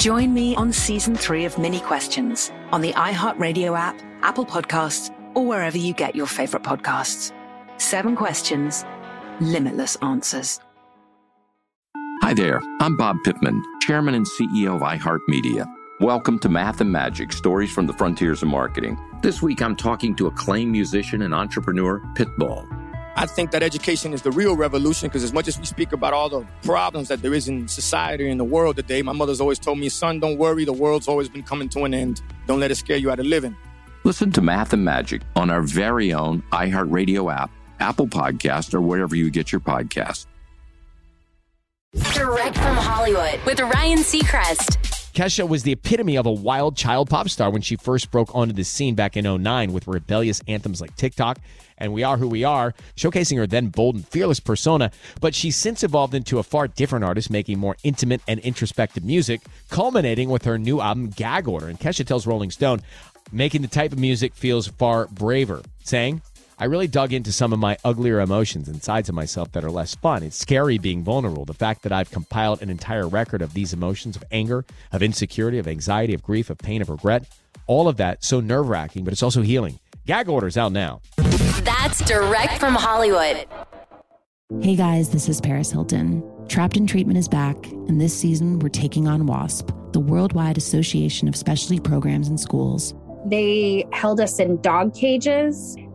Join me on season three of Minnie Questions on the iHeartRadio app, Apple Podcasts, or wherever you get your favorite podcasts. Seven questions, limitless answers. Hi there, I'm Bob Pittman, Chairman and CEO of iHeartMedia. Welcome to Math and Magic Stories from the Frontiers of Marketing. This week I'm talking to acclaimed musician and entrepreneur, Pitbull. I think that education is the real revolution because as much as we speak about all the problems that there is in society and the world today, my mother's always told me, son, don't worry, the world's always been coming to an end. Don't let it scare you out of living. Listen to Math and Magic on our very own iHeartRadio app, Apple Podcast, or wherever you get your podcasts. Direct from Hollywood with Ryan Seacrest. Kesha was the epitome of a wild child pop star when she first broke onto the scene back in 09 with rebellious anthems like TikTok and We Are Who We Are, showcasing her then bold and fearless persona. But she's since evolved into a far different artist, making more intimate and introspective music, culminating with her new album, Gag Order. And Kesha tells Rolling Stone, making the type of music feels far braver, saying, I really dug into some of my uglier emotions and sides of myself that are less fun. It's scary being vulnerable. The fact that I've compiled an entire record of these emotions of anger, of insecurity, of anxiety, of grief, of pain, of regret, all of that so nerve wracking, but it's also healing. Gag orders out now. That's direct from Hollywood. Hey guys, this is Paris Hilton. Trapped in Treatment is back, and this season we're taking on WASP, the Worldwide Association of Specialty Programs and Schools. They held us in dog cages,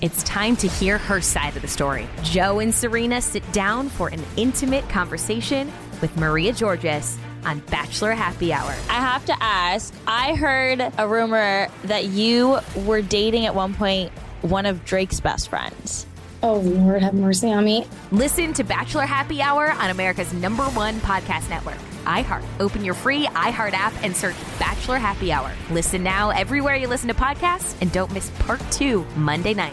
It's time to hear her side of the story. Joe and Serena sit down for an intimate conversation with Maria Georgas on Bachelor Happy Hour. I have to ask I heard a rumor that you were dating at one point one of Drake's best friends. Oh, Lord, have mercy on me. Listen to Bachelor Happy Hour on America's number one podcast network, iHeart. Open your free iHeart app and search Bachelor Happy Hour. Listen now everywhere you listen to podcasts and don't miss part two Monday night.